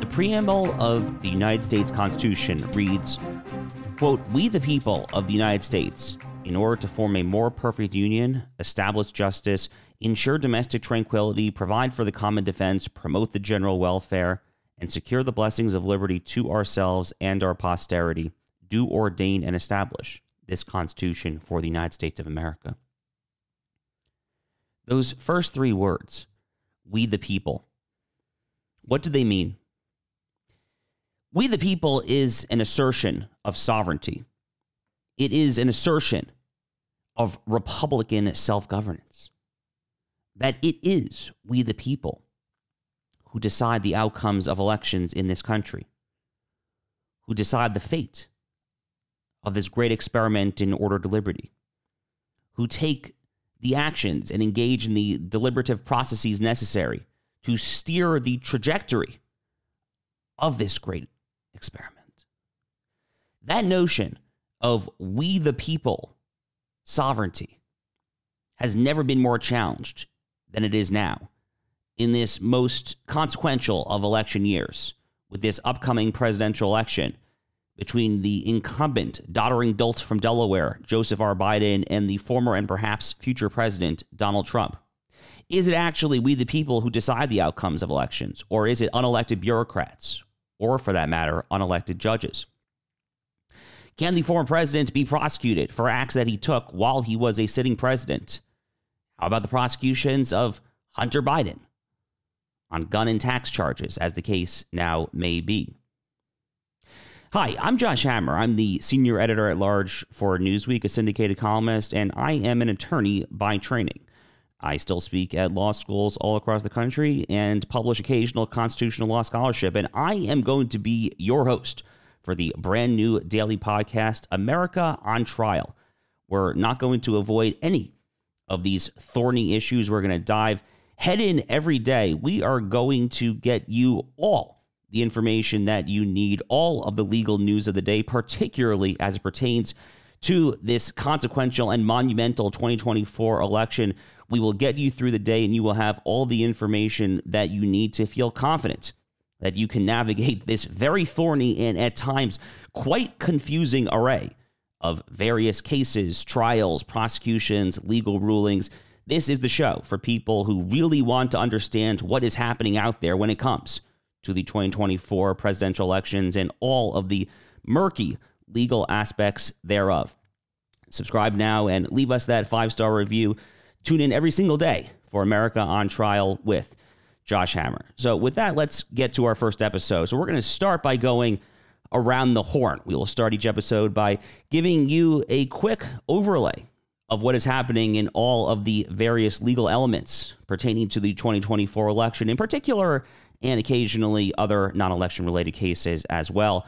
The preamble of the United States Constitution reads, quote, "We the people of the United States, in order to form a more perfect union, establish justice, ensure domestic tranquility, provide for the common defense, promote the general welfare, and secure the blessings of liberty to ourselves and our posterity, do ordain and establish this Constitution for the United States of America." Those first three words, we the people, what do they mean? We the people is an assertion of sovereignty. It is an assertion of Republican self governance. That it is we the people who decide the outcomes of elections in this country, who decide the fate of this great experiment in order to liberty, who take the actions and engage in the deliberative processes necessary to steer the trajectory of this great experiment. That notion of we the people sovereignty has never been more challenged than it is now in this most consequential of election years with this upcoming presidential election between the incumbent doddering dolt from Delaware, Joseph R. Biden, and the former and perhaps future president, Donald Trump. Is it actually we, the people, who decide the outcomes of elections, or is it unelected bureaucrats, or for that matter, unelected judges? Can the former president be prosecuted for acts that he took while he was a sitting president? How about the prosecutions of Hunter Biden on gun and tax charges, as the case now may be? Hi, I'm Josh Hammer. I'm the senior editor at large for Newsweek, a syndicated columnist, and I am an attorney by training. I still speak at law schools all across the country and publish occasional constitutional law scholarship, and I am going to be your host for the brand new daily podcast, America on Trial. We're not going to avoid any of these thorny issues. We're going to dive head in every day. We are going to get you all the information that you need, all of the legal news of the day, particularly as it pertains to this consequential and monumental 2024 election. We will get you through the day and you will have all the information that you need to feel confident that you can navigate this very thorny and at times quite confusing array of various cases, trials, prosecutions, legal rulings. This is the show for people who really want to understand what is happening out there when it comes to the 2024 presidential elections and all of the murky legal aspects thereof. Subscribe now and leave us that five star review. Tune in every single day for America on Trial with Josh Hammer. So, with that, let's get to our first episode. So, we're going to start by going around the horn. We will start each episode by giving you a quick overlay of what is happening in all of the various legal elements pertaining to the 2024 election, in particular, and occasionally other non election related cases as well.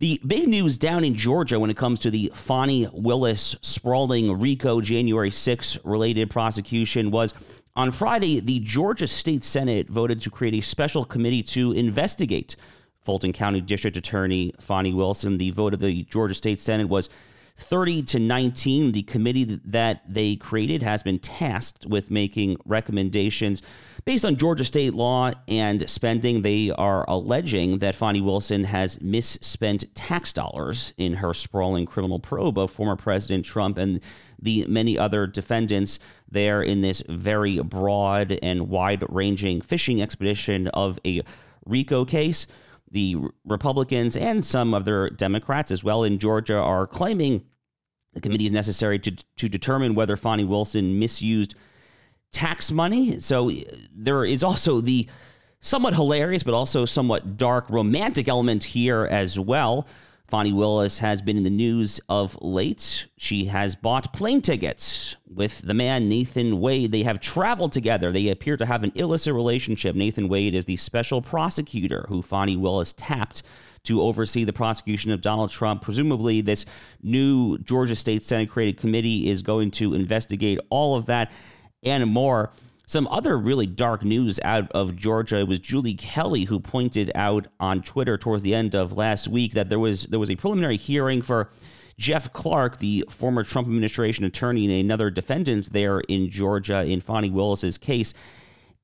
The big news down in Georgia when it comes to the Fani Willis sprawling RICO January 6 related prosecution was on Friday, the Georgia State Senate voted to create a special committee to investigate Fulton County District Attorney Fani Willis. The vote of the Georgia State Senate was 30 to 19. The committee that they created has been tasked with making recommendations based on Georgia state law and spending. They are alleging that Fani Willis has misspent tax dollars in her sprawling criminal probe of former President Trump and the many other defendants there in this very broad and wide ranging fishing expedition of a RICO case the Republicans and some other Democrats as well in Georgia are claiming the committee is necessary to, to determine whether Fani Willis misused tax money. So uh, there is also the somewhat hilarious but also somewhat dark romantic element here as well. Fani Willis has been in the news of late. She has bought plane tickets with the man Nathan Wade. They have traveled together. They appear to have an illicit relationship. Nathan Wade is the special prosecutor who Fani Willis tapped to oversee the prosecution of Donald Trump. Presumably, this new Georgia State Senate created committee is going to investigate all of that and more. Some other really dark news out of Georgia was Julie Kelly, who pointed out on Twitter towards the end of last week that there was there was a preliminary hearing for Jeff Clark, the former Trump administration attorney and another defendant there in Georgia in Fani Willis's case.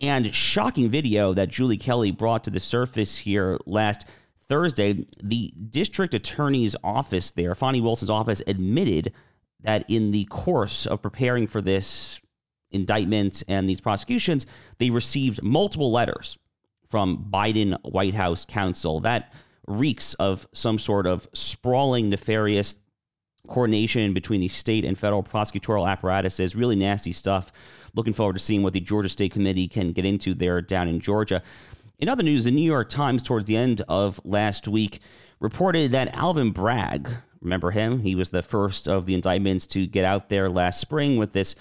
And shocking video that Julie Kelly brought to the surface here last Thursday. The district attorney's office there, Fani Willis's office, admitted that in the course of preparing for this indictment and these prosecutions, they received multiple letters from Biden White House counsel. That reeks of some sort of sprawling, nefarious coordination between the state and federal prosecutorial apparatuses. Really nasty stuff. Looking forward to seeing what the Georgia State Committee can get into there down in Georgia. In other news, the New York Times, towards the end of last week, reported that Alvin Bragg, remember him? He was the first of the indictments to get out there last spring with this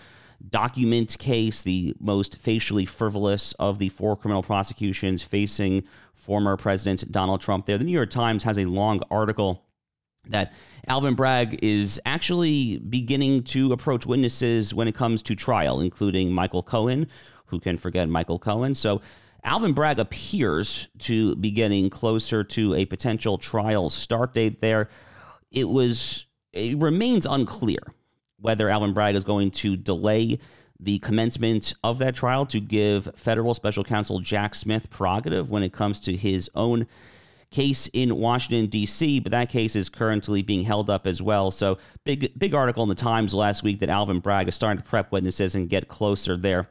document case, the most facially frivolous of the four criminal prosecutions facing former President Donald Trump there. The New York Times has a long article that Alvin Bragg is actually beginning to approach witnesses when it comes to trial, including Michael Cohen. Who can forget Michael Cohen? So Alvin Bragg appears to be getting closer to a potential trial start date there. It was it remains unclear whether Alvin Bragg is going to delay the commencement of that trial to give federal special counsel Jack Smith prerogative when it comes to his own case in Washington D.C., but that case is currently being held up as well. So big big article in the Times last week that Alvin Bragg is starting to prep witnesses and get closer there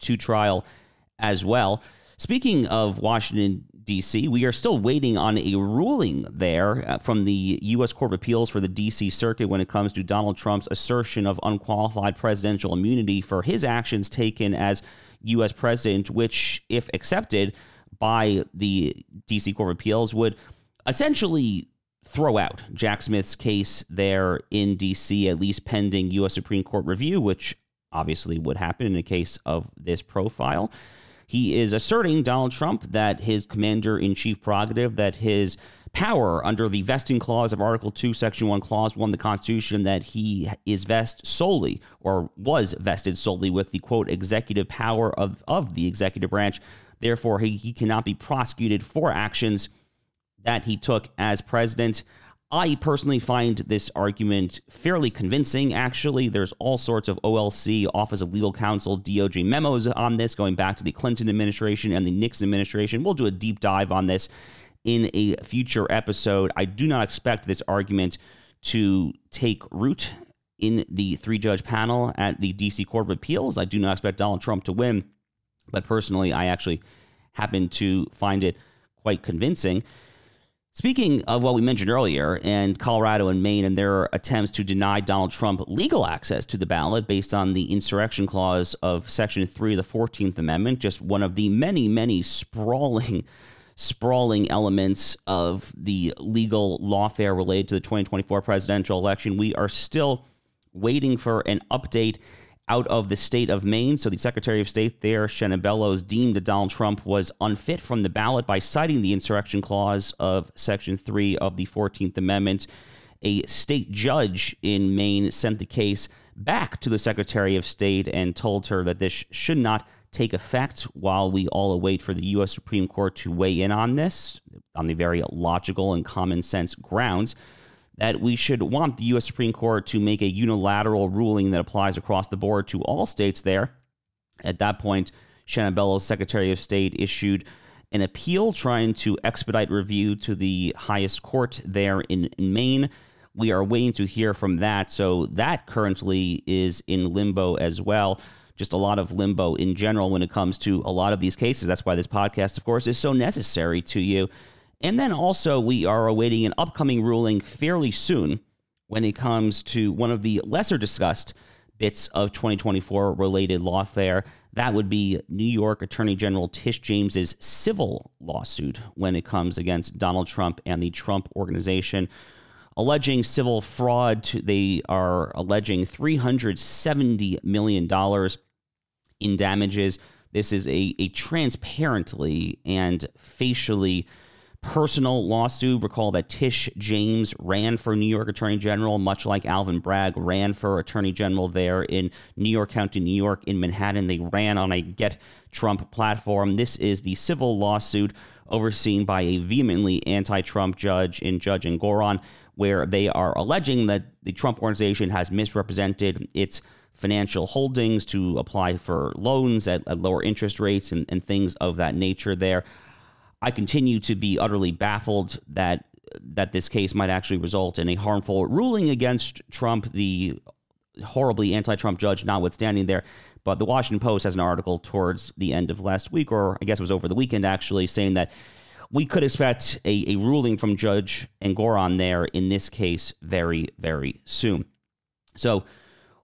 to trial as well. Speaking of Washington D.C., we are still waiting on a ruling there uh, from the U.S. Court of Appeals for the D.C. Circuit when it comes to Donald Trump's assertion of unqualified presidential immunity for his actions taken as U.S. president, which, if accepted, by the DC Court of Appeals would essentially throw out Jack Smith's case there in DC, at least pending U.S. Supreme Court review, which obviously would happen in a case of this profile. He is asserting, Donald Trump, that his commander in chief prerogative, that his power under the vesting clause of Article 2, Section 1, Clause 1 of the Constitution, that he is vested solely or was vested solely with the quote executive power of, of the executive branch Therefore, he, he cannot be prosecuted for actions that he took as president. I personally find this argument fairly convincing. Actually, there's all sorts of OLC, Office of Legal Counsel, DOJ memos on this going back to the Clinton administration and the Nixon administration. We'll do a deep dive on this in a future episode. I do not expect this argument to take root in the three judge panel at the DC Court of Appeals. I do not expect Donald Trump to win. But personally, I actually happen to find it quite convincing. Speaking of what we mentioned earlier, and Colorado and Maine and their attempts to deny Donald Trump legal access to the ballot based on the insurrection clause of Section 3 of the 14th Amendment, just one of the many, many sprawling, sprawling elements of the legal lawfare related to the 2024 presidential election, we are still waiting for an update out of the state of Maine. So the Secretary of State there, Shenna Bellows, deemed that Donald Trump was unfit from the ballot by citing the insurrection clause of Section 3 of the 14th Amendment. A state judge in Maine sent the case back to the Secretary of State and told her that this should not take effect while we all await for the U.S. Supreme Court to weigh in on this on the very logical and common sense grounds that we should want the U.S. Supreme Court to make a unilateral ruling that applies across the board to all states there. At that point, Shenna Bellows, Secretary of State, issued an appeal trying to expedite review to the highest court there in, in Maine. We are waiting to hear from that. So that currently is in limbo as well. Just a lot of limbo in general when it comes to a lot of these cases. That's why this podcast, of course, is so necessary to you. And then also, we are awaiting an upcoming ruling fairly soon when it comes to one of the lesser discussed bits of 2024 related lawfare. That would be New York Attorney General Tish James's civil lawsuit when it comes against Donald Trump and the Trump organization. Alleging civil fraud, they are alleging $370 million in damages. This is a, a transparently and facially personal lawsuit. Recall that Tish James ran for New York Attorney General, much like Alvin Bragg ran for Attorney General there in New York County, New York, in Manhattan. They ran on a Get Trump platform. This is the civil lawsuit overseen by a vehemently anti Trump judge in Judge Engoron, where they are alleging that the Trump organization has misrepresented its financial holdings to apply for loans at, at lower interest rates and, and things of that nature there. I continue to be utterly baffled that that this case might actually result in a harmful ruling against Trump, the horribly anti-Trump judge notwithstanding there. But the Washington Post has an article towards the end of last week, or I guess it was over the weekend actually, saying that we could expect a, a ruling from Judge Engoron there in this case very, very soon. So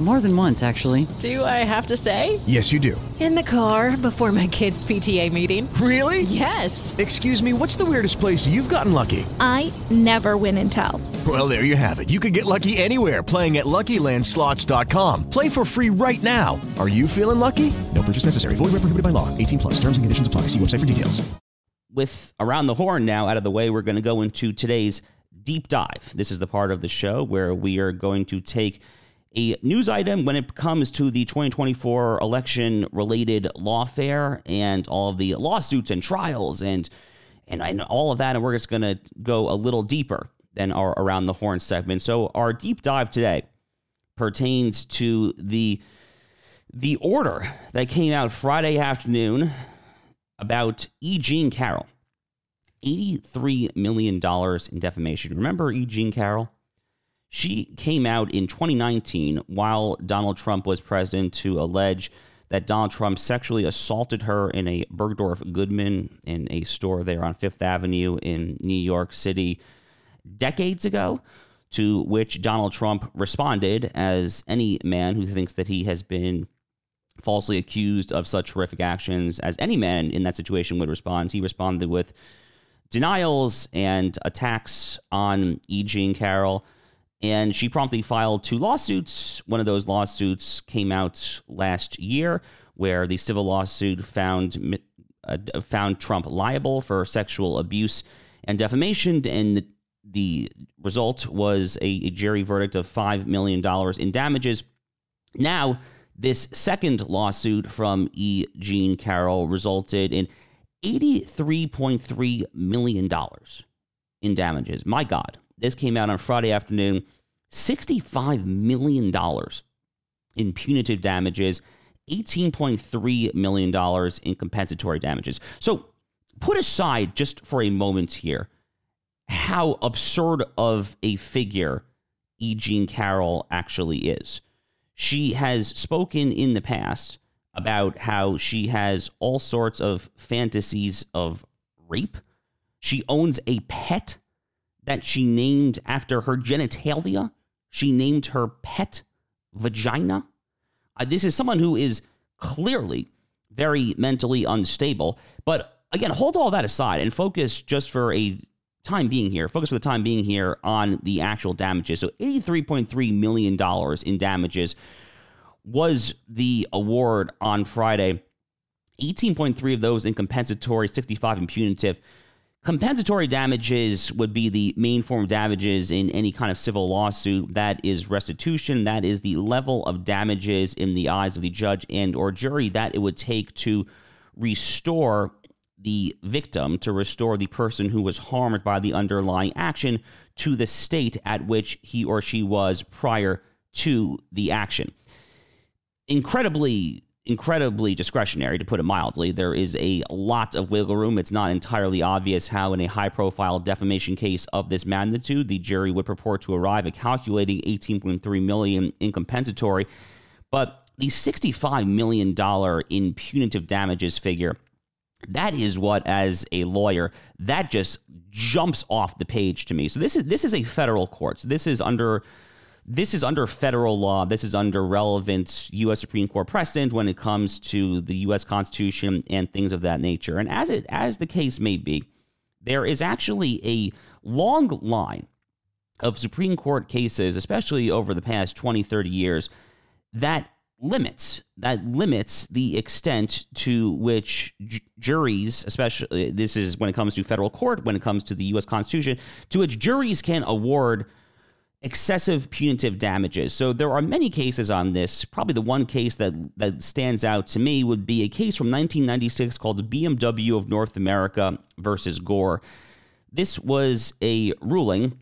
More than once, actually. Do I have to say? Yes, you do. In the car before my kids' PTA meeting. Really? Yes. Excuse me, what's the weirdest place you've gotten lucky? I never win and tell. Well, there you have it. You can get lucky anywhere playing at LuckyLandSlots.com. Play for free right now. Are you feeling lucky? No purchase necessary. Void where prohibited by law. 18 plus. Terms and conditions apply. See website for details. With Around the Horn now out of the way, we're going to go into today's deep dive. This is the part of the show where we are going to take – a news item when it comes to the 2024 election related lawfare and all of the lawsuits and trials and and, and all of that and we're just going to go a little deeper than our around the horn segment so our deep dive today pertains to the the order that came out Friday afternoon about E. Jean Carroll. $83 million in defamation. Remember E. Jean Carroll? She came out in 2019 while Donald Trump was president to allege that Donald Trump sexually assaulted her in a Bergdorf Goodman in a store there on Fifth Avenue in New York City decades ago. To which Donald Trump responded, as any man who thinks that he has been falsely accused of such horrific actions as any man in that situation would respond. He responded with denials and attacks on E. Jean Carroll and she promptly filed two lawsuits. One of those lawsuits came out last year, where the civil lawsuit found uh, found Trump liable for sexual abuse and defamation, and the, the result was a, a jury verdict of five million dollars in damages. Now, this second lawsuit from E. Jean Carroll resulted in $83.3 million in damages. My God, this came out on Friday afternoon. $65 million in punitive damages, $18.3 million in compensatory damages. So put aside just for a moment here how absurd of a figure E. Jean Carroll actually is. She has spoken in the past about how she has all sorts of fantasies of rape. She owns a pet that she named after her genitalia. She named her pet vagina. Uh, this is someone who is clearly very mentally unstable. But again, hold all that aside and focus just for a time being here, focus for the time being here on the actual damages. So $83.3 million in damages was the award on Friday. 18.3 of those in compensatory, 65 in punitive. Compensatory damages would be the main form of damages in any kind of civil lawsuit. That is restitution. That is the level of damages in the eyes of the judge and or jury that it would take to restore the victim, to restore the person who was harmed by the underlying action to the state at which he or she was prior to the action. Incredibly incredibly discretionary, to put it mildly. There is a lot of wiggle room. It's not entirely obvious how, in a high profile defamation case of this magnitude, the jury would purport to arrive at calculating 18.3 million in compensatory. But the $65 million in punitive damages figure, that is what, as a lawyer, that just jumps off the page to me. So this is this is a federal court. So this is under this is under federal law. This is under relevant U.S. Supreme Court precedent when it comes to the U.S. Constitution and things of that nature. And as it as the case may be, there is actually a long line of Supreme Court cases, especially over the past 20, 30 years, that limits that limits the extent to which ju- juries, especially this is when it comes to federal court, when it comes to the U.S. Constitution, to which juries can award excessive punitive damages. So there are many cases on this. Probably the one case that that stands out to me would be a case from 1996 called BMW of North America versus Gore. This was a ruling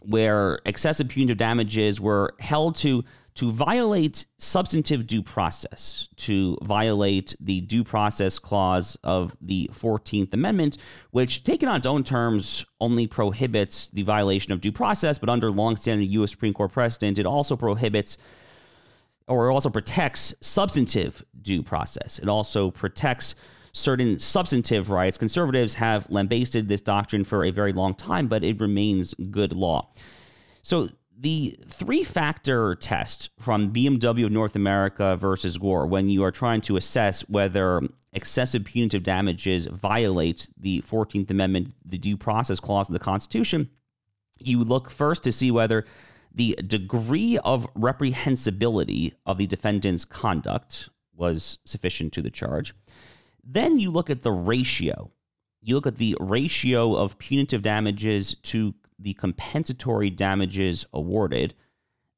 where excessive punitive damages were held to to violate substantive due process, to violate the due process clause of the 14th Amendment, which, taken on its own terms, only prohibits the violation of due process, but under longstanding U.S. Supreme Court precedent, it also prohibits or also protects substantive due process. It also protects certain substantive rights. Conservatives have lambasted this doctrine for a very long time, but it remains good law. So the three factor test from BMW of North America versus Gore, when you are trying to assess whether excessive punitive damages violates the 14th Amendment, the due process clause of the Constitution, you look first to see whether the degree of reprehensibility of the defendant's conduct was sufficient to the charge. Then you look at the ratio. You look at the ratio of punitive damages to the compensatory damages awarded.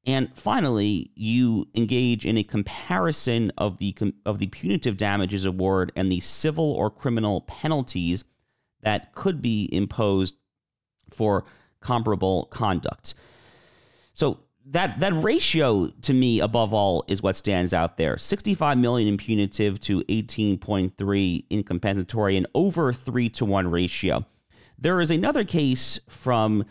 And finally, you engage in a comparison of the of the punitive damages award and the civil or criminal penalties that could be imposed for comparable conduct. So that that ratio to me above all is what stands out there 65 million in punitive to 18.3 in compensatory and over 3 to 1 ratio there is another case from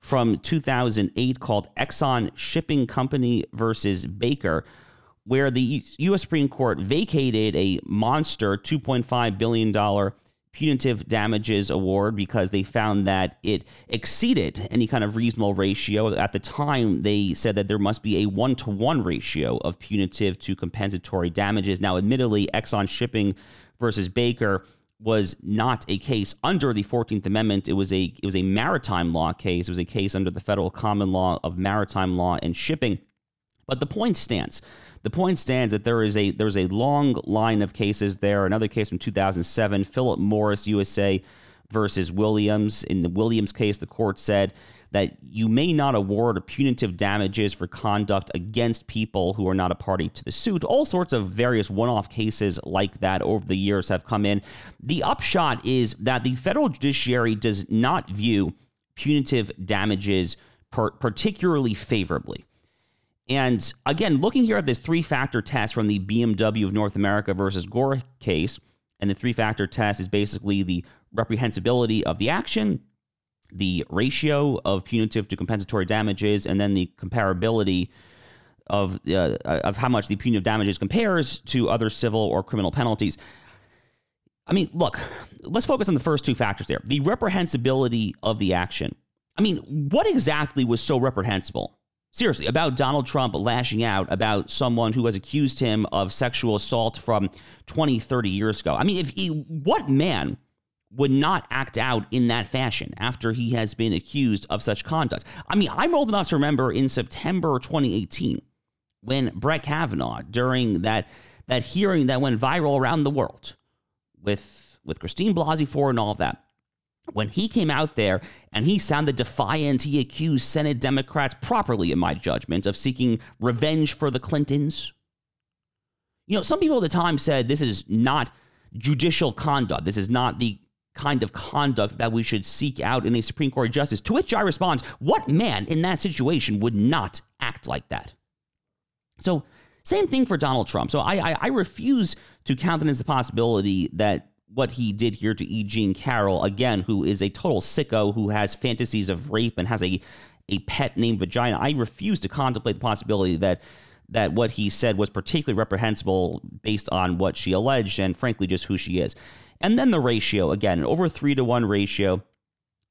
from 2008 called Exxon Shipping Company versus Baker where the US Supreme Court vacated a monster 2.5 billion dollar punitive damages award because they found that it exceeded any kind of reasonable ratio. At the time, they said that there must be a one to one ratio of punitive to compensatory damages. Now, admittedly, Exxon Shipping versus Baker was not a case under the 14th Amendment. It was a it was a maritime law case. It was a case under the federal common law of maritime law and shipping. But the point stands the point stands that there is a there's a long line of cases there. Another case from 2007, Philip Morris USA versus Williams. In the Williams case, the court said that you may not award punitive damages for conduct against people who are not a party to the suit. All sorts of various one off cases like that over the years have come in. The upshot is that the federal judiciary does not view punitive damages per- particularly favorably. And again, looking here at this three factor test from the BMW of North America versus Gore case, and the three factor test is basically the reprehensibility of the action, the ratio of punitive to compensatory damages, and then the comparability of uh, of how much the punitive damages compares to other civil or criminal penalties. I mean, look, let's focus on the first two factors there. The reprehensibility of the action. I mean, what exactly was so reprehensible? Seriously, about Donald Trump lashing out about someone who has accused him of sexual assault from 20, 30 years ago. I mean, if he, what man would not act out in that fashion after he has been accused of such conduct? I mean, I'm old enough to remember in September 2018 when Brett Kavanaugh, during that that hearing that went viral around the world with with Christine Blasey Ford and all of that, when he came out there and he sounded defiant, he accused Senate Democrats, properly in my judgment, of seeking revenge for the Clintons. You know, some people at the time said this is not judicial conduct. This is not the kind of conduct that we should seek out in a Supreme Court justice. To which I respond, what man in that situation would not act like that? So, same thing for Donald Trump. So, I, I, I refuse to countenance the possibility that what he did here to E. Jean Carroll, again, who is a total sicko who has fantasies of rape and has a, a pet named vagina. I refuse to contemplate the possibility that that what he said was particularly reprehensible based on what she alleged and frankly just who she is. And then the ratio, again, an over three to one ratio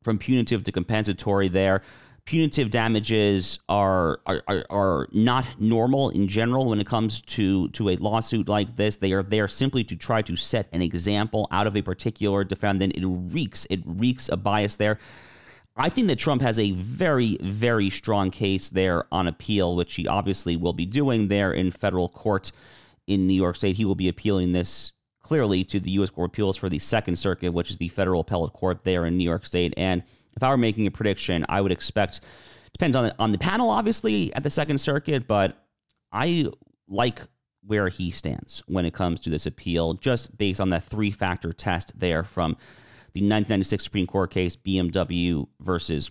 from punitive to compensatory there. punitive damages are, are are are not normal in general when it comes to to a lawsuit like this. They are there simply to try to set an example out of a particular defendant. It reeks it reeks of bias there. I think that Trump has a very, very strong case there on appeal, which he obviously will be doing there in federal court in New York State. He will be appealing this clearly to the U.S. Court of Appeals for the Second Circuit, which is the federal appellate court there in New York State. And if I were making a prediction, I would expect depends on the, on the panel, obviously, at the Second Circuit, but I like where he stands when it comes to this appeal, just based on that three factor test there from the 1996 Supreme Court case, BMW versus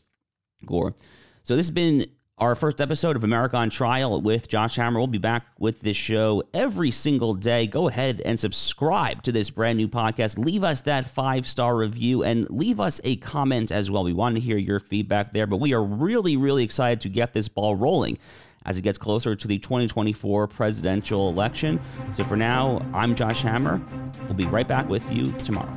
Gore. So this has been our first episode of America on Trial with Josh Hammer. We'll be back with this show every single day. Go ahead and subscribe to this brand new podcast. Leave us that five star review and leave us a comment as well. We want to hear your feedback there, but we are really, really excited to get this ball rolling as it gets closer to the 2024 presidential election. So for now, I'm Josh Hammer. We'll be right back with you tomorrow.